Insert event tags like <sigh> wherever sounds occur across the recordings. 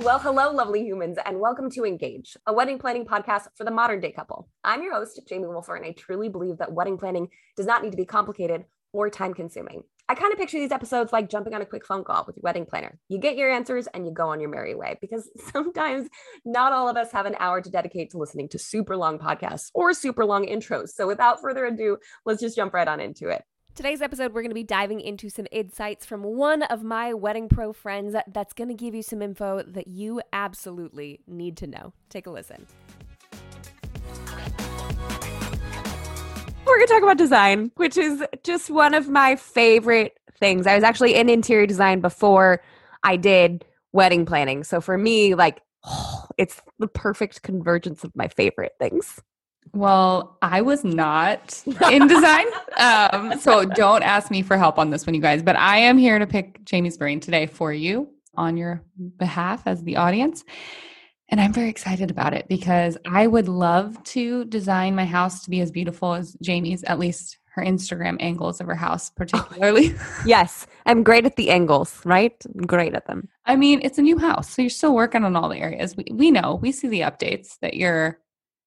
Well, hello, lovely humans, and welcome to Engage, a wedding planning podcast for the modern day couple. I'm your host, Jamie Wolfer, and I truly believe that wedding planning does not need to be complicated or time consuming. I kind of picture these episodes like jumping on a quick phone call with your wedding planner. You get your answers and you go on your merry way because <laughs> sometimes not all of us have an hour to dedicate to listening to super long podcasts or super long intros. So without further ado, let's just jump right on into it. Today's episode, we're going to be diving into some insights from one of my wedding pro friends that's going to give you some info that you absolutely need to know. Take a listen. We're going to talk about design, which is just one of my favorite things. I was actually in interior design before I did wedding planning. So for me, like, oh, <sighs> it's the perfect convergence of my favorite things. Well, I was not <laughs> in design. Um, so don't ask me for help on this one, you guys. But I am here to pick Jamie's brain today for you on your behalf as the audience. And I'm very excited about it because I would love to design my house to be as beautiful as Jamie's, at least her Instagram angles of her house, particularly. <laughs> yes, I'm great at the angles, right? I'm great at them. I mean, it's a new house, so you're still working on all the areas. We, we know, we see the updates that you're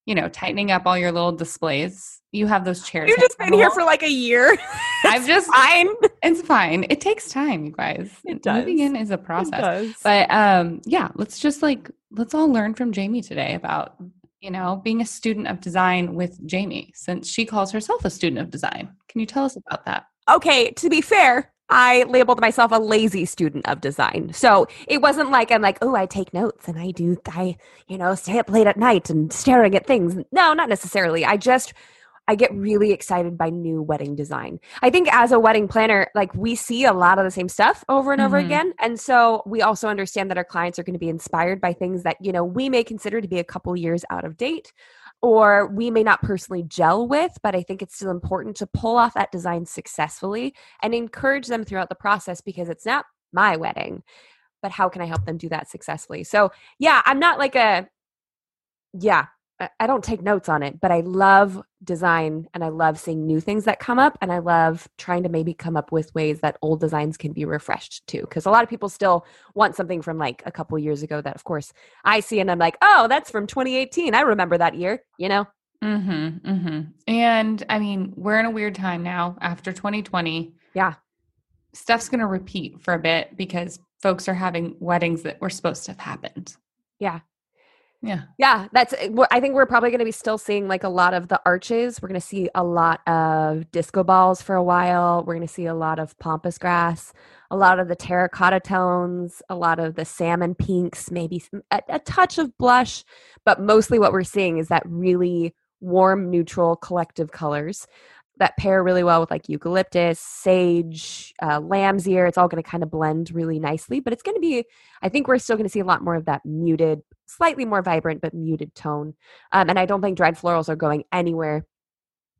you know, tightening up all your little displays. You have those chairs. You've just been here for like a year. <laughs> I've just fine. It's fine. It takes time, you guys. It does. Moving in is a process. But um, yeah, let's just like let's all learn from Jamie today about you know being a student of design with Jamie, since she calls herself a student of design. Can you tell us about that? Okay, to be fair, I labeled myself a lazy student of design. So it wasn't like I'm like, oh, I take notes and I do, I, you know, stay up late at night and staring at things. No, not necessarily. I just, I get really excited by new wedding design. I think as a wedding planner, like we see a lot of the same stuff over and mm-hmm. over again. And so we also understand that our clients are going to be inspired by things that, you know, we may consider to be a couple years out of date or we may not personally gel with, but I think it's still important to pull off that design successfully and encourage them throughout the process because it's not my wedding, but how can I help them do that successfully? So, yeah, I'm not like a, yeah, I don't take notes on it, but I love design and I love seeing new things that come up. And I love trying to maybe come up with ways that old designs can be refreshed too. Because a lot of people still want something from like a couple years ago that, of course, I see and I'm like, oh, that's from 2018. I remember that year, you know? Mm-hmm. Mm-hmm. And I mean, we're in a weird time now after 2020. Yeah. Stuff's going to repeat for a bit because folks are having weddings that were supposed to have happened. Yeah. Yeah. Yeah. That's, eh, I think we're probably going to be still seeing like a lot of the arches. We're going to see a lot of disco balls for a while. We're going to see a lot of pampas grass, a lot of the terracotta tones, a lot of the salmon pinks, maybe a, a touch of blush. But mostly what we're seeing is that really warm, neutral collective colors that pair really well with like eucalyptus, sage, uh, lamb's ear. It's all going to kind of blend really nicely, but it's going to be, I think we're still going to see a lot more of that muted, slightly more vibrant, but muted tone. Um, and I don't think dried florals are going anywhere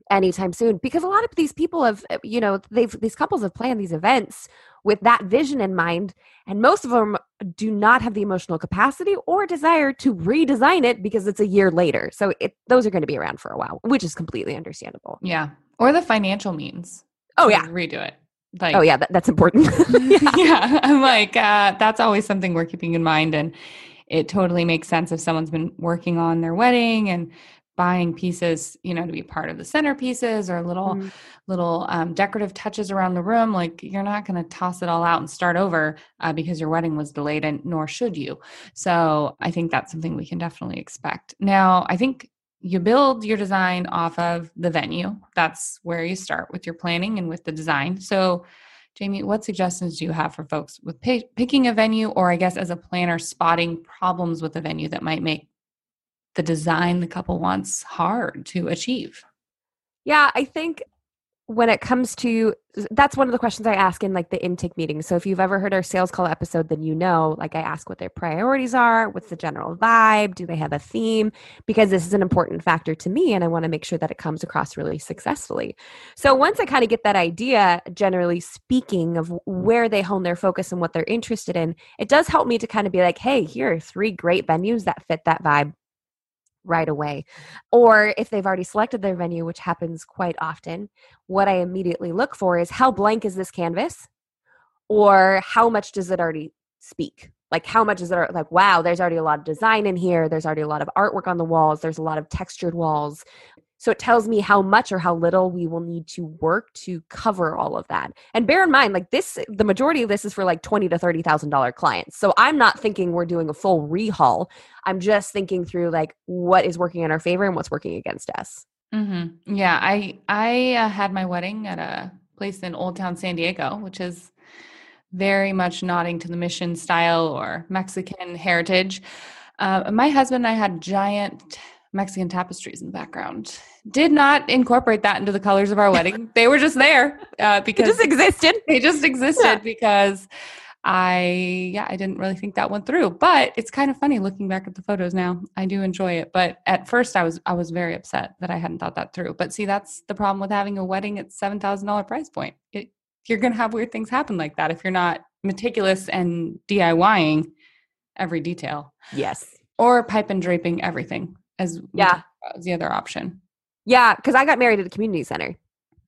anytime soon because a lot of these people have, uh, you know, they've, these couples have planned these events with that vision in mind. And most of them do not have the emotional capacity or desire to redesign it because it's a year later. So it, those are going to be around for a while, which is completely understandable. Yeah or the financial means. Oh yeah, redo it. Like, oh yeah, that, that's important. <laughs> yeah. <laughs> yeah. I'm like uh, that's always something we're keeping in mind, and it totally makes sense if someone's been working on their wedding and buying pieces, you know, to be part of the centerpieces or little mm. little um, decorative touches around the room. Like you're not going to toss it all out and start over uh, because your wedding was delayed, and nor should you. So I think that's something we can definitely expect. Now, I think you build your design off of the venue. That's where you start with your planning and with the design. So, Jamie, what suggestions do you have for folks with picking a venue, or I guess as a planner, spotting problems with the venue that might make the design the couple wants hard to achieve? Yeah, I think when it comes to that's one of the questions I ask in like the intake meeting. So if you've ever heard our sales call episode, then you know, like I ask what their priorities are, what's the general vibe, do they have a theme? Because this is an important factor to me and I want to make sure that it comes across really successfully. So once I kind of get that idea, generally speaking, of where they hone their focus and what they're interested in, it does help me to kind of be like, hey, here are three great venues that fit that vibe right away. Or if they've already selected their venue, which happens quite often, what I immediately look for is how blank is this canvas? Or how much does it already speak. Like how much is it like wow, there's already a lot of design in here, there's already a lot of artwork on the walls, there's a lot of textured walls. So it tells me how much or how little we will need to work to cover all of that. And bear in mind, like this, the majority of this is for like twenty to thirty thousand dollar clients. So I'm not thinking we're doing a full rehaul. I'm just thinking through like what is working in our favor and what's working against us. Mm-hmm. Yeah, I I uh, had my wedding at a place in Old Town San Diego, which is very much nodding to the mission style or Mexican heritage. Uh, my husband and I had giant Mexican tapestries in the background. Did not incorporate that into the colors of our <laughs> wedding. they were just there uh, because it just existed. They just existed yeah. because I yeah, I didn't really think that went through. But it's kind of funny looking back at the photos now. I do enjoy it. But at first I was I was very upset that I hadn't thought that through. But see, that's the problem with having a wedding at seven thousand dollar price point. It, you're gonna have weird things happen like that if you're not meticulous and DIYing every detail. Yes. Or pipe and draping everything as yeah as the other option. Yeah, because I got married at a community center.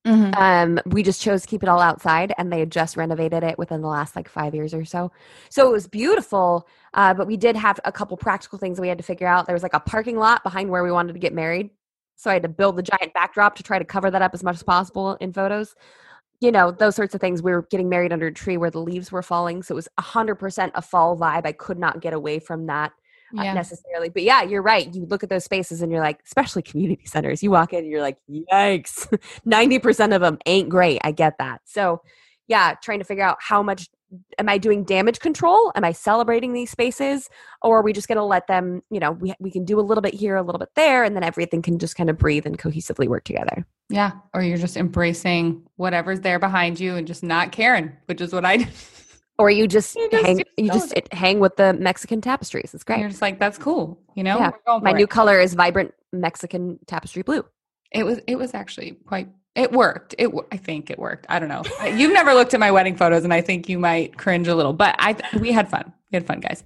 Mm-hmm. Um, we just chose to keep it all outside, and they had just renovated it within the last like five years or so. So it was beautiful, uh, but we did have a couple practical things we had to figure out. There was like a parking lot behind where we wanted to get married, so I had to build the giant backdrop to try to cover that up as much as possible in photos. You know, those sorts of things. We were getting married under a tree where the leaves were falling, so it was hundred percent a fall vibe. I could not get away from that yeah. necessarily. But yeah, you're right. You look at those spaces and you're like, especially community <laughs> centers, you walk in and you're like, yikes, <laughs> 90% of them ain't great. I get that. So yeah, trying to figure out how much am I doing damage control? Am I celebrating these spaces? Or are we just going to let them, you know, we, we can do a little bit here, a little bit there, and then everything can just kind of breathe and cohesively work together. Yeah. Or you're just embracing whatever's there behind you and just not caring, which is what I <laughs> do or you just, you just hang you just hang with the Mexican tapestries. It's great. you're just like that's cool, you know. Yeah. My new color is vibrant Mexican tapestry blue. It was it was actually quite it worked. It I think it worked. I don't know. You've never looked at my wedding photos, and I think you might cringe a little. But I we had fun. We had fun, guys.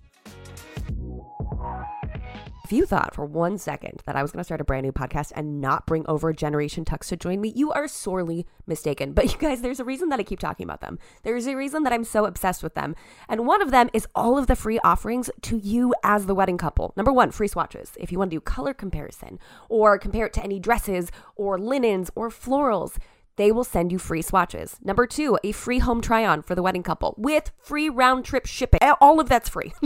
If you thought for one second that I was going to start a brand new podcast and not bring over Generation Tux to join me, you are sorely mistaken. But <laughs> you guys, there's a reason that I keep talking about them. There's a reason that I'm so obsessed with them. And one of them is all of the free offerings to you as the wedding couple. Number one, free swatches. If you want to do color comparison or compare it to any dresses or linens or florals, they will send you free swatches. Number two, a free home try on for the wedding couple with free round trip shipping. All of that's free. <laughs>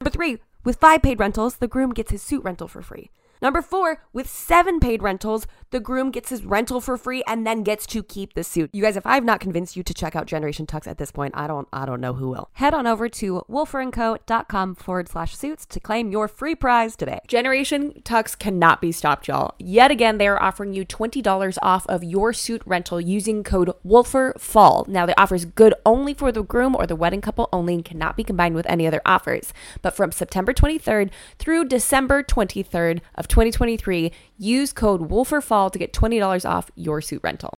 Number three, with five paid rentals, the groom gets his suit rental for free. Number four, with seven paid rentals, the groom gets his rental for free and then gets to keep the suit. You guys, if I've not convinced you to check out Generation Tux at this point, I don't I don't know who will. Head on over to wolferandco.com forward slash suits to claim your free prize today. Generation Tux cannot be stopped, y'all. Yet again, they are offering you $20 off of your suit rental using code WOLFERFALL. Now, the offer is good only for the groom or the wedding couple only and cannot be combined with any other offers. But from September 23rd through December 23rd of 2023, use code WOLFERFALL to get $20 off your suit rental.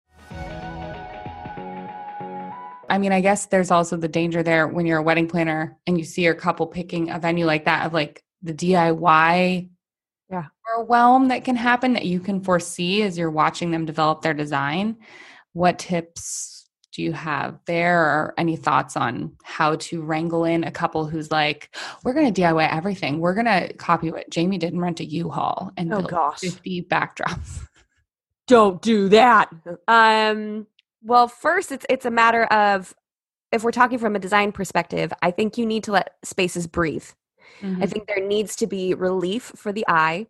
I mean, I guess there's also the danger there when you're a wedding planner and you see your couple picking a venue like that of like the DIY yeah. overwhelm that can happen that you can foresee as you're watching them develop their design. What tips do you have there or any thoughts on how to wrangle in a couple who's like we're going to diy everything. We're going to copy what jamie did and rent a u-haul and oh, build gosh. 50 backdrops. <laughs> Don't do that. <laughs> Um well first it's it's a matter of if we're talking from a design perspective i think you need to let spaces breathe. Mm-hmm. i think there needs to be relief for the eye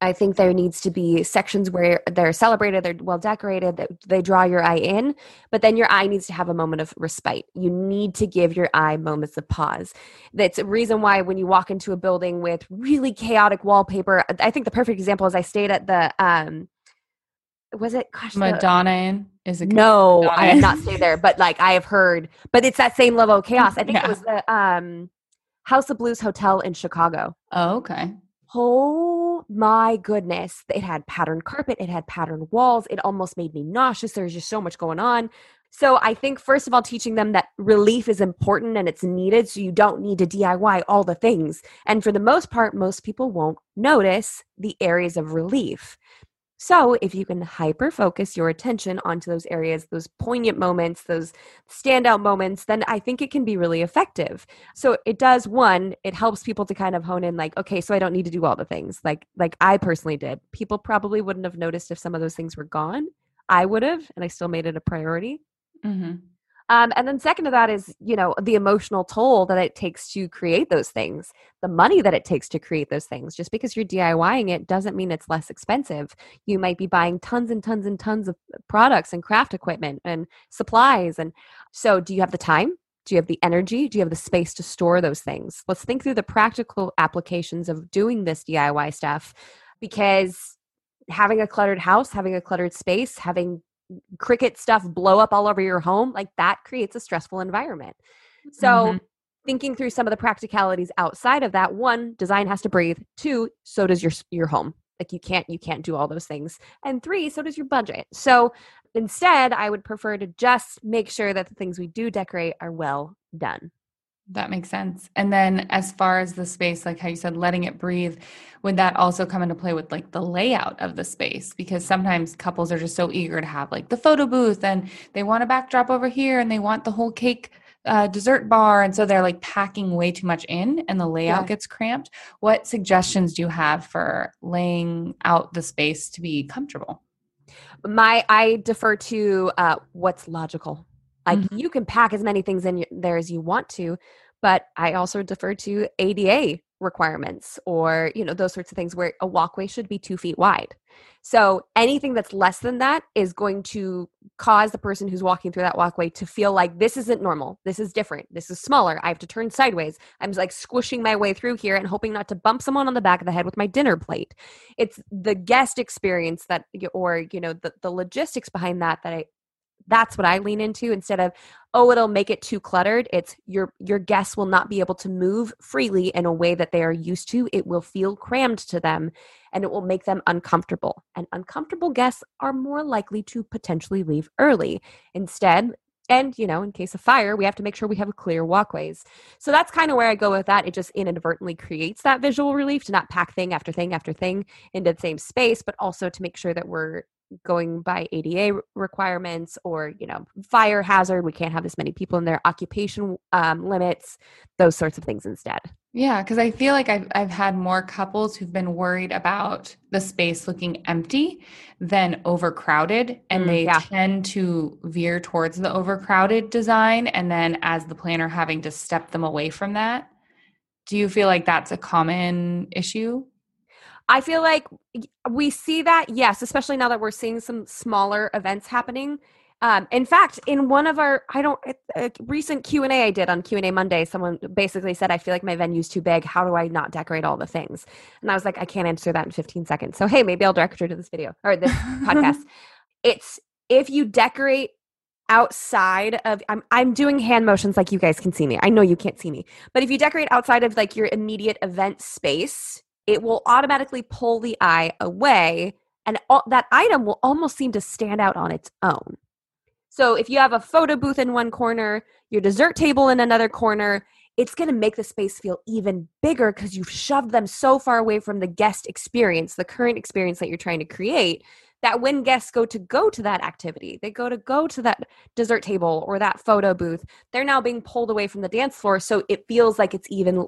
I think there needs to be sections where they're celebrated, they're well decorated, that they draw your eye in, but then your eye needs to have a moment of respite. You need to give your eye moments of pause. That's a reason why when you walk into a building with really chaotic wallpaper, I think the perfect example is I stayed at the um was it gosh Madonna Inn? Is it No, Madonna I have not stayed there, but like I have heard, but it's that same level of chaos. I <laughs> think yeah. it was the um House of Blues Hotel in Chicago. Oh, okay. Oh my goodness. It had patterned carpet, it had patterned walls. It almost made me nauseous. There's just so much going on. So I think first of all teaching them that relief is important and it's needed so you don't need to DIY all the things. And for the most part most people won't notice the areas of relief. So, if you can hyper focus your attention onto those areas, those poignant moments, those standout moments, then I think it can be really effective. So, it does one, it helps people to kind of hone in like, okay, so I don't need to do all the things like like I personally did. People probably wouldn't have noticed if some of those things were gone. I would have, and I still made it a priority. Mm-hmm. Um, and then second to that is, you know, the emotional toll that it takes to create those things, the money that it takes to create those things. Just because you're DIYing it doesn't mean it's less expensive. You might be buying tons and tons and tons of products and craft equipment and supplies. And so, do you have the time? Do you have the energy? Do you have the space to store those things? Let's think through the practical applications of doing this DIY stuff because having a cluttered house, having a cluttered space, having Cricut stuff blow up all over your home, like that creates a stressful environment. So, mm-hmm. thinking through some of the practicalities outside of that, one, design has to breathe. Two, so does your your home. Like you can't you can't do all those things. And three, so does your budget. So, instead, I would prefer to just make sure that the things we do decorate are well done. That makes sense. And then as far as the space, like how you said, letting it breathe, would that also come into play with like the layout of the space? Because sometimes couples are just so eager to have like the photo booth and they want a backdrop over here and they want the whole cake uh, dessert bar. And so they're like packing way too much in and the layout yeah. gets cramped. What suggestions do you have for laying out the space to be comfortable? My, I defer to uh, what's logical like mm-hmm. you can pack as many things in there as you want to, but I also defer to ADA requirements or you know those sorts of things where a walkway should be two feet wide. So anything that's less than that is going to cause the person who's walking through that walkway to feel like this isn't normal. This is different. This is smaller. I have to turn sideways. I'm like squishing my way through here and hoping not to bump someone on the back of the head with my dinner plate. It's the guest experience that or you know the, the logistics behind that that i that's what I lean into instead of oh it'll make it too cluttered. It's your your guests will not be able to move freely in a way that they are used to. It will feel crammed to them and it will make them uncomfortable. And uncomfortable guests are more likely to potentially leave early. Instead and you know in case of fire we have to make sure we have clear walkways. So that's kind of where i go with that. It just inadvertently creates that visual relief to not pack thing after thing after thing into the same space but also to make sure that we're going by ADA requirements or you know fire hazard we can't have this many people in there occupation um, limits those sorts of things instead yeah because I feel like I've, I've had more couples who've been worried about the space looking empty than overcrowded and mm, they yeah. tend to veer towards the overcrowded design and then as the planner having to step them away from that do you feel like that's a common issue I feel like we see that, yes, especially now that we're seeing some smaller events happening. Um, in fact, in one of our, I don't, a recent Q and A I did on Q and A Monday, someone basically said, "I feel like my venue's too big. How do I not decorate all the things?" And I was like, "I can't answer that in 15 seconds." So hey, maybe I'll direct her to this video or this <laughs> podcast. It's if you decorate outside of I'm I'm doing hand motions like you guys can see me. I know you can't see me. But if you decorate outside of like your immediate event space, it will automatically pull the eye away and all, that item will almost seem to stand out on its own. So if you have a photo booth in one corner, your dessert table in another corner, it's going to make the space feel even bigger because you've shoved them so far away from the guest experience, the current experience that you're trying to create, that when guests go to go to that activity, they go to go to that dessert table or that photo booth, they're now being pulled away from the dance floor so it feels like it's even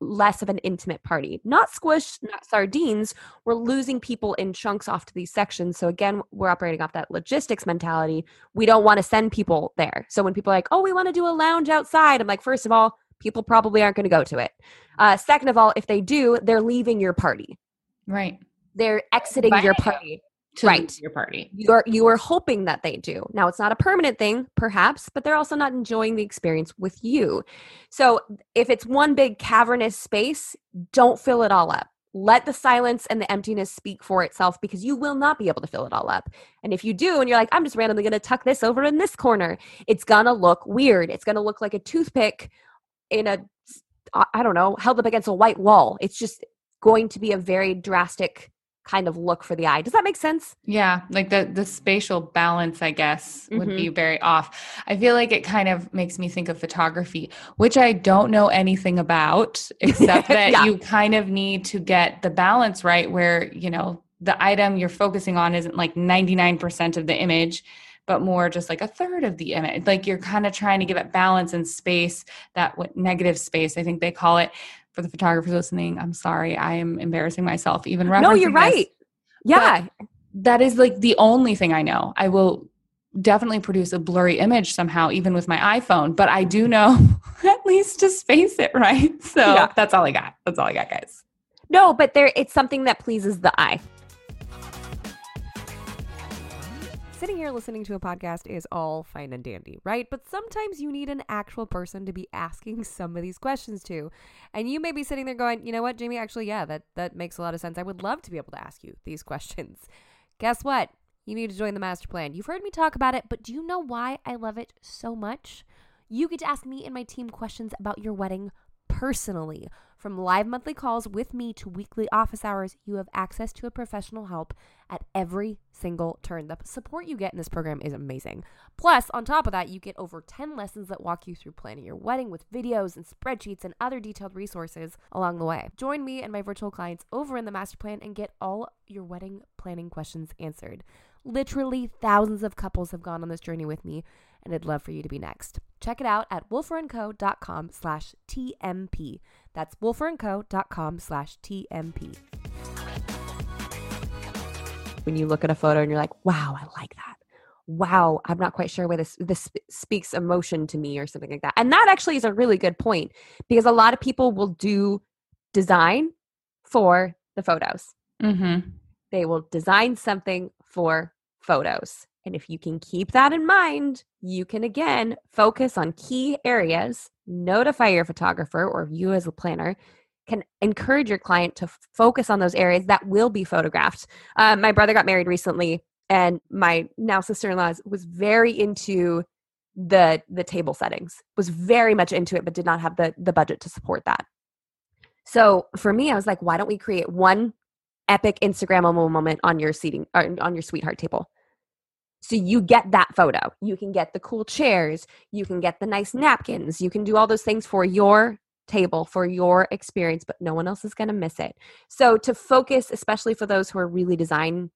less of an intimate party. Not squish, not sardines. We're losing people in chunks off to these sections. So again, we're operating off that logistics mentality. We don't want to send people there. So when people are like, "Oh, we want to do a lounge outside," I'm like, first of all, people probably aren't going to go to it. Uh, second of all, if they do, they're leaving your party. Right. They're exiting your party right. your party. You're you are hoping that they do. Now it's not a permanent thing, perhaps, but they're also not enjoying the experience with you. So if it's one big cavernous space, don't fill it all up. Let the silence and the emptiness speak for itself because you will not be able to fill it all up. And if you do, and you're like, I'm just randomly going to tuck this over in this corner, it's going to look weird. It's going to look like a toothpick in a, I don't know, held up against a white wall. It's just going to be a very drastic kind of look for the eye. Does that make sense? Yeah, like the the spatial balance I guess would mm-hmm. be very off. I feel like it kind of makes me think of photography, which I don't know anything about <laughs> except that yeah. you kind of need to get the balance right where, you know, the item you're focusing on isn't like 99% of the image but more just like a third of the image like you're kind of trying to give it balance and space that what negative space i think they call it for the photographers listening i'm sorry i am embarrassing myself even no you're right this, yeah. That is like the only thing i know. I will definitely produce a blurry image somehow even with my iphone but i do know <laughs> at least to space it right? So Yeah. that's all i got. That's all i got guys. No but there it's something that pleases the eye Sitting here listening to a podcast is all fine and dandy, right? But sometimes you need an actual person to be asking <laughs> some of these questions to. And you may be sitting there going, you know what, Jamie, actually, yeah, that, that makes a lot of sense. I would love to be able to ask you these <laughs> questions. Guess what? You need to join the master plan. You've heard me talk about it, but do you know why I love it so much? You get to ask me and my team questions about your wedding personally. From live monthly calls with me to weekly office hours, you have access to a professional help at every single turn. The support you get in this program is amazing. Plus, on top of that, you get over 10 lessons that walk you through planning your wedding with videos and spreadsheets and other detailed resources along the way. Join me and my virtual clients over in the master plan and get all your wedding planning questions answered. Literally thousands of couples have gone on this journey with me, and I'd love for you to be next. Check it out at wolferandco.com slash TMP. That's wolferandco.com slash TMP. when you look at a photo and you're like wow i like that wow i'm not quite sure where this this speaks emotion to me or something like that and that actually is a really good point because a lot of people will do design for the photos mm-hmm. they will design something for photos and if you can keep that in mind you can again focus on key areas notify your photographer or you as a planner can encourage your client to focus on those areas that will be photographed. Um, my brother got married recently and my now sister-in-law was very into the the table settings was very much into it but did not have the the budget to support that. So for me i was like why don't we create one epic instagrammable moment on your seating on your sweetheart table so you get that photo. You can get the cool chairs. You can get the nice napkins. You can do all those things for your table for your experience but no one else is going to miss it. So to focus especially for those who are really design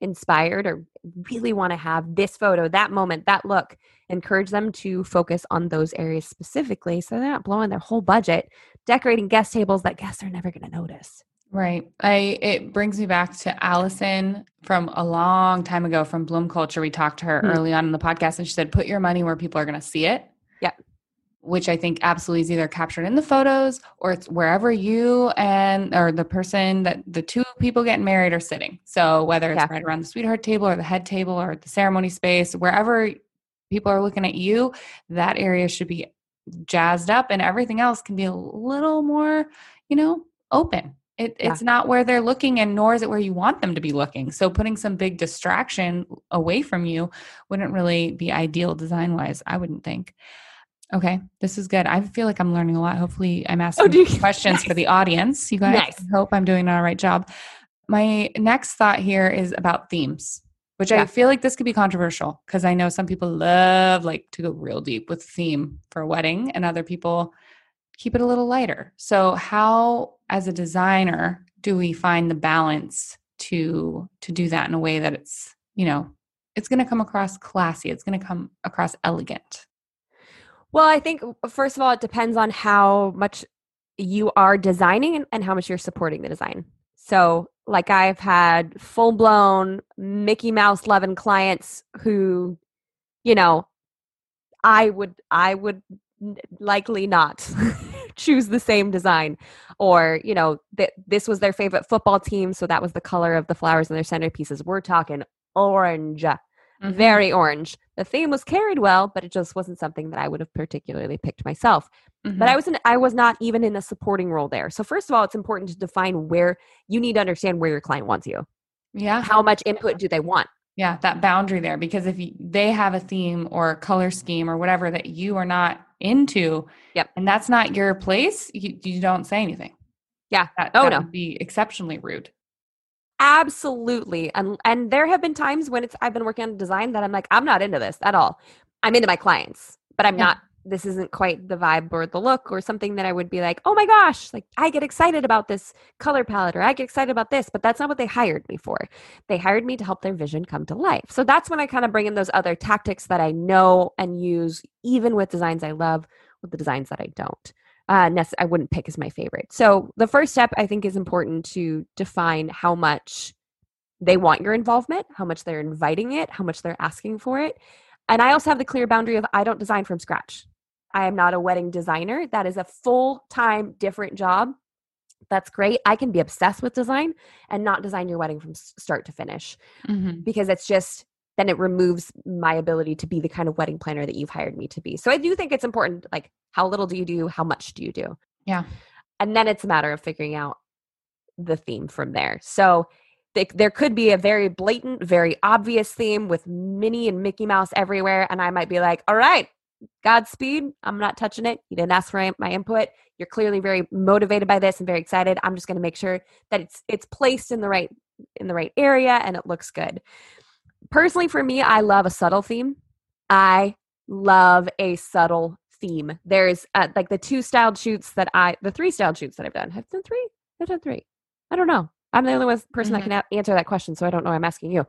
inspired or really want to have this photo that moment that look encourage them to focus on those areas specifically so they're not blowing their whole budget decorating guest tables that guests are never going to notice Right. I it brings me back to Allison from a long time ago from Bloom Culture. We talked to her Hmm. early on in the podcast and she said, put your money where people are going to see it. Yeah. Which I think absolutely is either captured in the photos or it's wherever you and or the person that the two people getting married are sitting. So whether it's Yeah. right around the sweetheart table or the head table or the ceremony space, wherever people are looking at you, that area should be jazzed up and everything else can be a little more, you know, open. It, Yeah. It's not where they're looking, and nor is it where you want them to be looking. So, putting some big distraction away from you wouldn't really be ideal design wise, I wouldn't think. Okay, this is good. I feel like I'm learning a lot. Hopefully, I'm oh, asking do you? <laughs> questions for the audience. You guys, Nice. Hope I'm doing a right job. My next thought here is about themes, which I feel like this could be controversial because I know some people love like to go real deep with theme for a wedding, and other people keep it a little lighter. So, how as a designer do we find the balance to to do that in a way that it's you know it's going to come across classy, it's going to come across elegant. Well, I think first of all, it depends on how much you are designing and, and how much you're supporting the design. So, like I've had full blown Mickey Mouse loving clients who, you know, I would I would likely not <laughs> choose the same design or you know that this was their favorite football team so that was the color of the flowers in their centerpieces we're talking orange Mhm. very orange. The theme was carried well, but it just wasn't something that I would have particularly picked myself. But Mhm. I was in, I was not even in a supporting role there. So first of all, it's important to define where you need to understand where your client wants you. yeah, How much input do they want? Yeah, that boundary there because if you, they have a theme or a color scheme or whatever that you are not into, Yep. and that's not your place, you, you don't say anything. Yeah. That, Oh, that no. would be exceptionally rude. Absolutely. And and there have been times when it's I've been working on design that I'm like, I'm not into this at all. I'm into my clients, but I'm Yeah. not this isn't quite the vibe or the look or something that I would be like, oh my gosh, like I get excited about this color palette or I get excited about this, but that's not what they hired me for. They hired me to help their vision come to life. So that's when I kind of bring in those other tactics that I know and use, even with designs I love, with the designs that I don't. Uh, I wouldn't pick as my favorite. So the first step I think is important to define how much they want your involvement, how much they're inviting it, how much they're asking for it. And I also have the clear boundary of I don't design from scratch. I am not a wedding designer. That is a full time different job. That's great. I can be obsessed with design and not design your wedding from start to finish mm-hmm. because it's just then it removes my ability to be the kind of wedding planner that you've hired me to be. So I do think it's important like how little do you do, how much do you do? Yeah. And then it's a matter of figuring out the theme from there. So there could be a very blatant, very obvious theme with Minnie and Mickey Mouse everywhere. And I might be like, all right, Godspeed. I'm not touching it. You didn't ask for my input. You're clearly very motivated by this and very excited. I'm just going to make sure that it's it's placed in the right in the right area and it looks good. Personally, for me, I love a subtle theme. I love a subtle theme. There's uh, like the two styled shoots that I, the three styled shoots that I've done. Have done three? I've done three. I don't know. I'm the only person mm-hmm. that can a- answer that question, so I don't know. I'm asking you.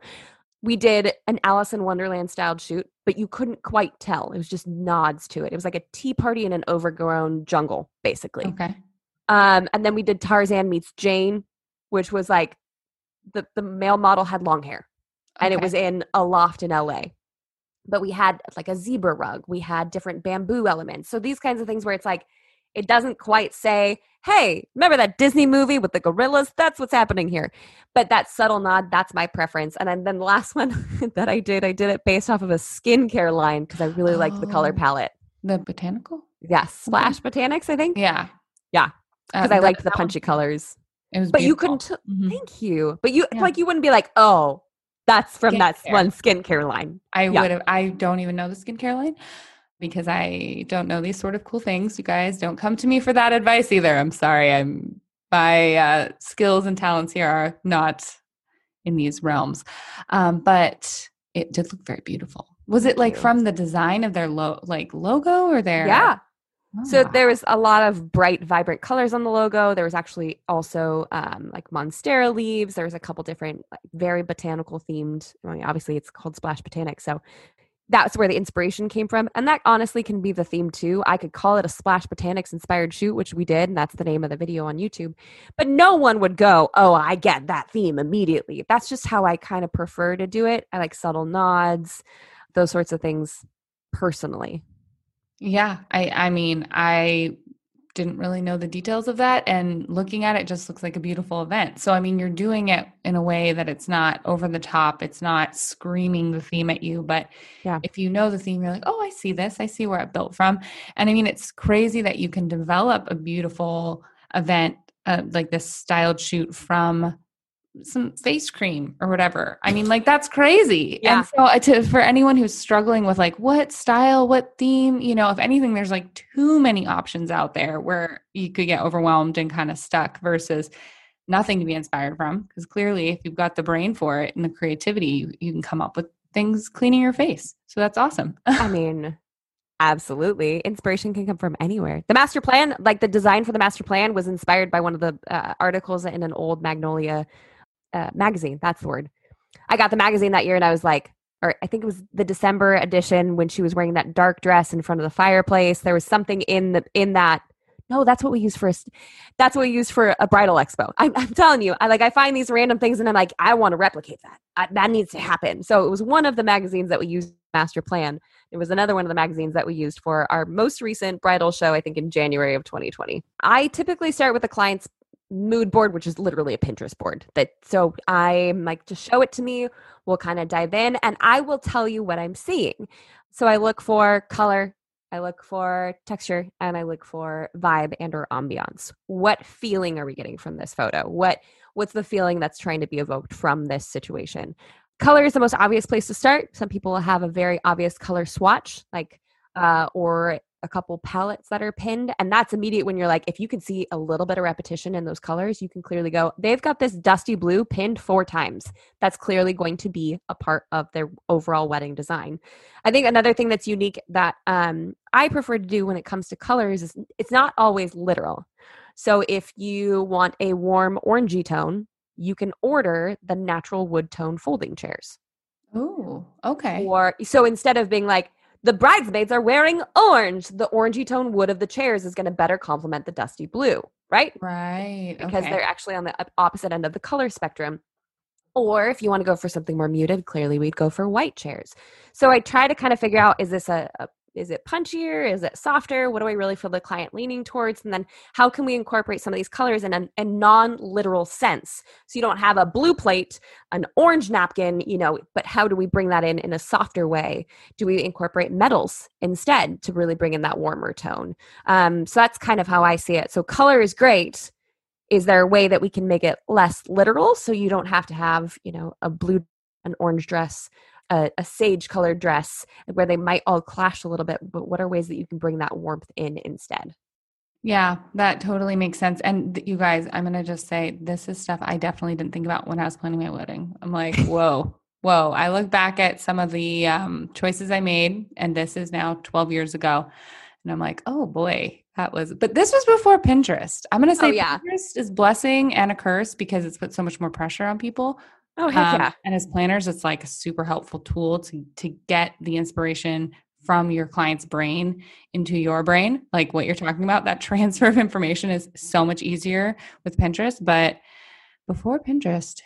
We did an Alice in Wonderland styled shoot, but you couldn't quite tell. It was just nods to it. It was like a tea party in an overgrown jungle, basically. Okay. Um, and then we did Tarzan meets Jane, which was like the the male model had long hair, and okay. it was in a loft in LA. But we had like a zebra rug. We had different bamboo elements. So these kinds of things where it's like it doesn't quite say hey, remember that Disney movie with the gorillas? That's what's happening here. But that subtle nod, that's my preference. And then, then the last <laughs> one that I did, I did it based off of a skincare line because I really oh, liked the color oh, palette. The botanical? Yes. Splash Botanics, I think. Yeah. Yeah. Because uh, I liked the punchy one. colors. It was but beautiful. you couldn't, t- mm-hmm. thank you. But you, yeah. like, you wouldn't be like, oh, that's from skincare. that one skincare line. I yeah. would have, I don't even know the skincare line because I don't know these sort of cool things. You guys don't come to me for that advice either. I'm sorry. I'm my uh, skills and talents here are not in these realms. Um, but it did look very beautiful. Was it like from the design of their lo- like logo or their Yeah. Oh. So there was a lot of bright, vibrant colors on the logo. There was actually also um, like monstera leaves. There was a couple different, like, very botanical themed. I mean, obviously, it's called Splash Botanics, so that's where the inspiration came from. And that honestly can be the theme too. I could call it a Splash Botanics inspired shoot, which we did, and that's the name of the video on YouTube. But no one would go, Oh, I get that theme immediately. That's just how I kind of prefer to do it. I like subtle nods, those sorts of things personally. Yeah. I I mean, I didn't really know the details of that and looking at it just looks like a beautiful event. So i mean you're doing it in a way that it's not over the top it's not screaming the theme at you but yeah. if you know the theme you're like oh i see this i see where it built from. And i mean it's crazy that you can develop a beautiful event uh, like this styled shoot from some face cream or whatever. I mean, like that's crazy. Yeah. And so uh, to, for anyone who's struggling with like what style, what theme, you know, if anything, there's like too many options out there where you could get overwhelmed and kind of stuck versus nothing to be inspired from. Because clearly, if you've got the brain for it and the creativity, you, you can come up with things cleaning your face. So that's awesome. I mean, Absolutely. Inspiration can come from anywhere. The master plan, like the design for the master plan, was inspired by one of the uh, articles in an old Magnolia uh, magazine. That's the word. I got the magazine that year and I was like, or I think it was the December edition when she was wearing that dark dress in front of the fireplace. There was something in the in that. No, that's what we use for. A, that's what we use for a bridal expo. <laughs> I'm, I'm, telling you, I like I find these random things and I'm like, I want to replicate that. I, that needs to happen. So it was one of the magazines that we used master plan. It was another one of the magazines that we used for our most recent bridal show, I think in January of 2020. I typically start with the client's mood board, which is literally a Pinterest board. That so I'm like, to show it to me. We'll kind of dive in, and I will tell you what I'm seeing. So I look for color, I look for texture, and I look for vibe and or ambiance. What feeling are we getting from this photo? What what's the feeling that's trying to be evoked from this situation? Color is the most obvious place to start. Some people have a very obvious color swatch, like uh, or a couple palettes that are pinned. And that's immediate when you're like, if you can see a little bit of repetition in those colors, you can clearly go, they've got this dusty blue pinned four times. That's clearly going to be a part of their overall wedding design. I think another thing that's unique that um, I prefer to do when it comes to colors is it's not always literal. So if you want a warm orangey tone, you can order the natural wood tone folding chairs. Oh, okay. Or so instead of being like, the bridesmaids are wearing orange, the orangey tone wood of the chairs is going to better complement the dusty blue, right? Right. Because okay. they're actually on the opposite end of the color spectrum. Or if you want to go for something more muted, clearly we'd go for white chairs. So I try to kind of figure out is this a, a is it punchier? Is it softer? What do i really feel the client leaning towards? And then how can we incorporate some of these colors in a, a non-literal sense? So you don't have a blue plate an orange napkin you know but how do we bring that in in a softer way? Do we incorporate metals instead to really bring in that warmer tone? Um, so that's kind of how i see it. So color is great. Is there a way that we can make it less literal so you don't have to have you know a blue an orange dress a, a, sage colored dress where they might all clash a little bit but what are ways that you can bring that warmth in instead? Yeah that totally makes sense and th- you guys i'm gonna just say this is stuff i definitely didn't think about when i was planning my wedding. I'm like <laughs> whoa whoa. I look back at some of the um, choices i made and this is now 12 years ago and i'm like oh boy that was but this was before pinterest. I'm gonna say oh, yeah. pinterest is blessing and a curse because it's put so much more pressure on people Oh, heck um, yeah. And as planners, it's like a super helpful tool to, to get the inspiration from your client's brain into your brain. Like what you're talking about, that <laughs> transfer of information is so much easier with Pinterest. But before Pinterest,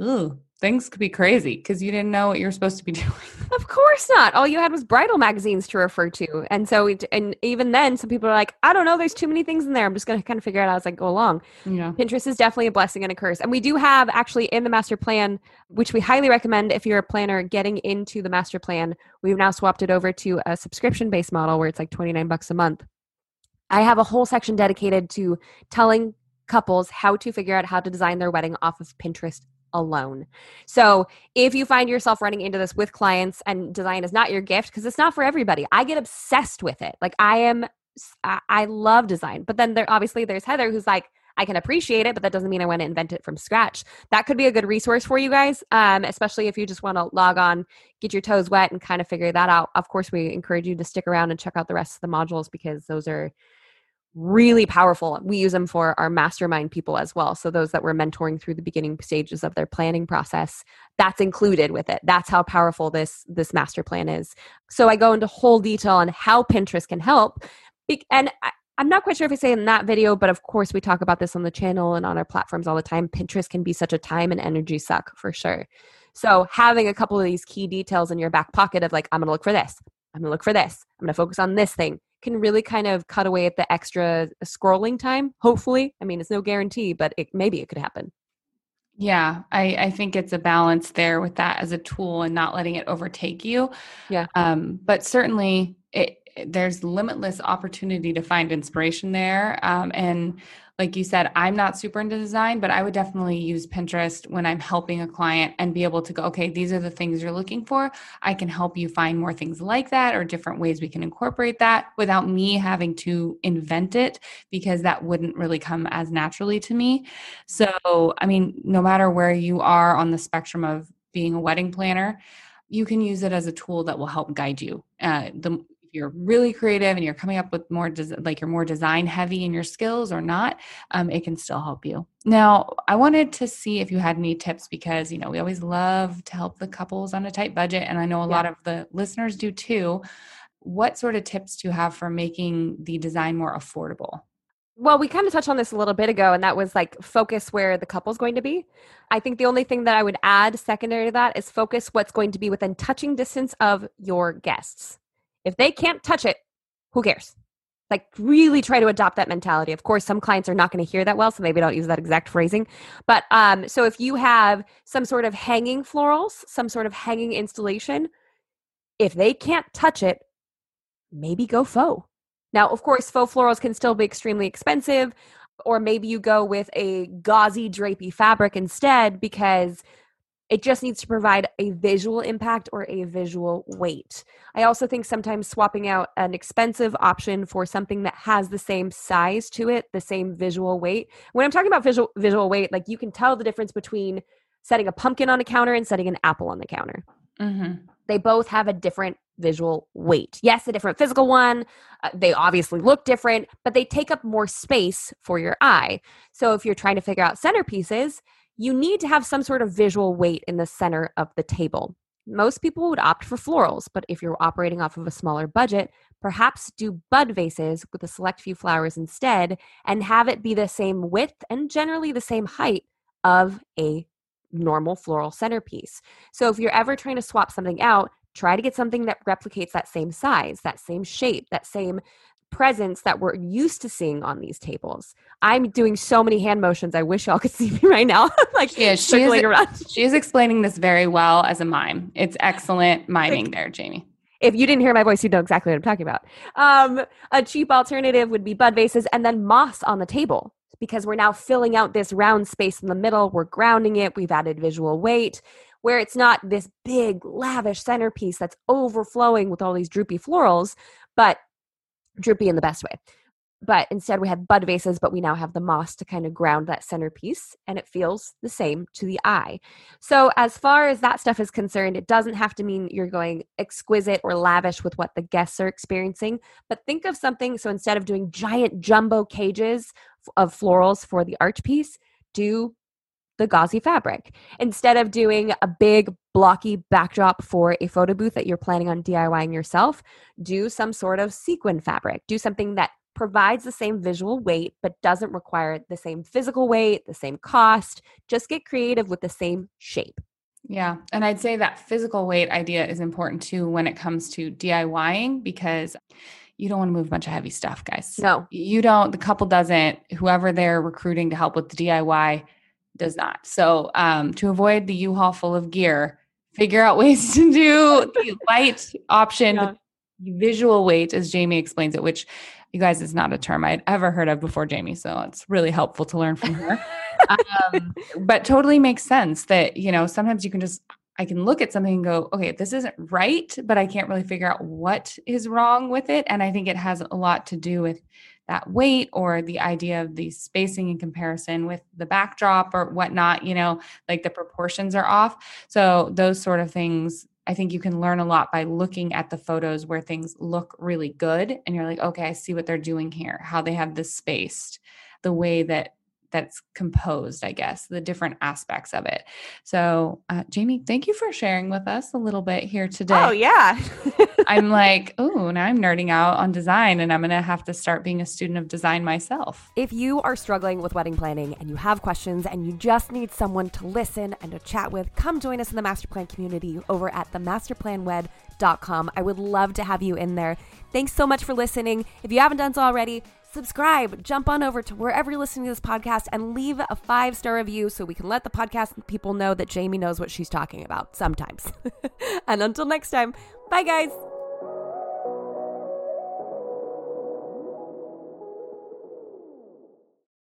ooh, things could be crazy because you didn't know what you were supposed to be <laughs> doing. Of course not. All you had was bridal magazines to refer to. And so, it, and even then, some people are like, I don't know, there's too many things in there. I'm just going to kind of figure it out as I go along. Yeah. Pinterest is definitely a blessing and a curse. And we do have actually in the master plan, which we highly recommend if you're a planner getting into the master plan, we've now swapped it over to a subscription based model where it's like 29 bucks a month. I have a whole section dedicated to telling couples how to figure out how to design their wedding off of Pinterest alone. So if you find yourself running into this with clients and design is not your gift, because it's not for everybody, I get obsessed with it. Like I am, I love design. But then there obviously there's Heather who's like, I can appreciate it, but that doesn't mean I want to invent it from scratch. That could be a good resource for you guys, um, especially if you just want to log on, get your toes wet, and kind of figure that out. Of course, we encourage you to stick around and check out the rest of the modules because those are really powerful. We use them for our mastermind people as well. So those that we're mentoring through the beginning stages of their planning process, that's included with it. That's how powerful this this master plan is. So I go into whole detail on how Pinterest can help. And I, I'm not quite sure if I say in that video, but of course we talk about this on the channel and on our platforms all the time. Pinterest can be such a time and energy suck for sure. So having a couple of these key details in your back pocket of like, I'm to look for this. I'm to look for this. I'm to focus on this thing can really kind of cut away at the extra scrolling time. Hopefully, I mean, it's no guarantee, but it, maybe it could happen. Yeah, I, I think it's a balance there with that as a tool and not letting it overtake you. Yeah. Um, but certainly, it, there's limitless opportunity to find inspiration there. Um, and like you said, I'm not super into design, but I would definitely use Pinterest when I'm helping a client and be able to go, okay, these are the things you're looking for. I can help you find more things like that or different ways we can incorporate that without me having to invent it because that wouldn't really come as naturally to me. So, I mean, no matter where you are on the spectrum of being a wedding planner, you can use it as a tool that will help guide you. Uh, the you're really creative and you're coming up with more des- like you're more design heavy in your skills or not um, it can still help you now i wanted to see if you had any tips because you know we always love to help the couples on a tight budget and i know a yeah. lot of the listeners do too what sort of tips do you have for making the design more affordable well, we kind of touched on this a little bit ago, and that was like focus where the couple's going to be. I think the only thing that I would add secondary to that is focus what's going to be within touching distance of your guests. If they can't touch it, who cares? Like, really try to adopt that mentality. Of course, some clients are not going to hear that well, so maybe don't use that exact phrasing. But um, so if you have some sort of hanging florals, some sort of hanging installation, if they can't touch it, maybe go faux. Now, of course, faux florals can still be extremely expensive, or maybe you go with a gauzy, drapey fabric instead because It just needs to provide a visual impact or a visual weight. I also think sometimes swapping out an expensive option for something that has the same size to it, the same visual weight. When I'm talking about visual visual weight, like you can tell the difference between setting a pumpkin on a counter and setting an apple on the counter. Mm-hmm. They both have a different visual weight. Yes, a different physical one. Uh, they obviously look different, but they take up more space for your eye. So if you're trying to figure out centerpieces, you need to have some sort of visual weight in the center of the table. Most people would opt for florals, but if you're operating off of a smaller budget, perhaps do bud vases with a select few flowers instead and have it be the same width and generally the same height of a normal floral centerpiece. So if you're ever trying to swap something out, try to get something that replicates that same size, that same shape, that same presence that we're used to seeing on these tables. I'm doing so many hand motions. I wish y'all could <laughs> see me right now. like Yeah, she circling is, around. <laughs> she is explaining this very well as a mime. It's excellent miming there, Jamie. If you didn't hear my voice, you know exactly what I'm talking about. Um, a cheap alternative would be bud vases and then moss on the table because we're now filling out this round space in the middle. We're grounding it. We've added visual weight where it's not this big, lavish centerpiece that's overflowing with all these droopy florals, but droopy in the best way. But instead, we have bud vases, but we now have the moss to kind of ground that centerpiece, and it feels the same to the eye. So, as far as that stuff is concerned, it doesn't have to mean you're going exquisite or lavish with what the guests are experiencing, but think of something. So, instead of doing giant jumbo cages of florals for the arch piece, do the gauzy fabric. Instead of doing a big blocky backdrop for a photo booth that you're planning on DIYing yourself, do some sort of sequin fabric. Do something that provides the same visual weight but doesn't require the same physical weight, the same cost. Just get creative with the same shape. Yeah. And I'd say that physical weight idea is important too when it comes to DIYing because you don't want to move a bunch of heavy stuff, guys. No. You don't, the couple doesn't, whoever they're recruiting to help with the DIY does not. So um, to avoid the U-Haul full of gear, figure out <laughs> ways to do the light option, Yeah. the visual weight, as Jamie explains it, which you guys is not a term I'd ever heard of before, Jamie. So it's really helpful to learn from her. um, <laughs> but totally makes sense that, you know, sometimes you can just, I can look at something and go, okay, this isn't right, but I can't really figure out what is wrong with it. And I think it has a lot to do with that weight or the idea of the spacing in comparison with the backdrop or whatnot, you know, like the proportions are off. So those sort of things, I think you can learn a lot by looking at the photos where things look really good and you're like, okay, I see what they're doing here, how they have this spaced, the way that that's composed, I guess, the different aspects of it. So, uh, Jamie, thank you for sharing with us a little bit here today. Oh, yeah. I'm <laughs> like, oh, now I'm nerding out on design and I'm going to have to start being a student of design myself. If you are struggling with wedding planning and you have questions and you just need someone to listen and to chat with, come join us in the Master Plan community over at themasterplanwed.com. I would love to have you in there. Thanks so much for listening. If you haven't done so already, subscribe, jump on over to wherever you're listening to this podcast and leave a five star review so we can let the podcast people know that Jamie knows what she's talking about sometimes. <laughs> and until next time, bye guys.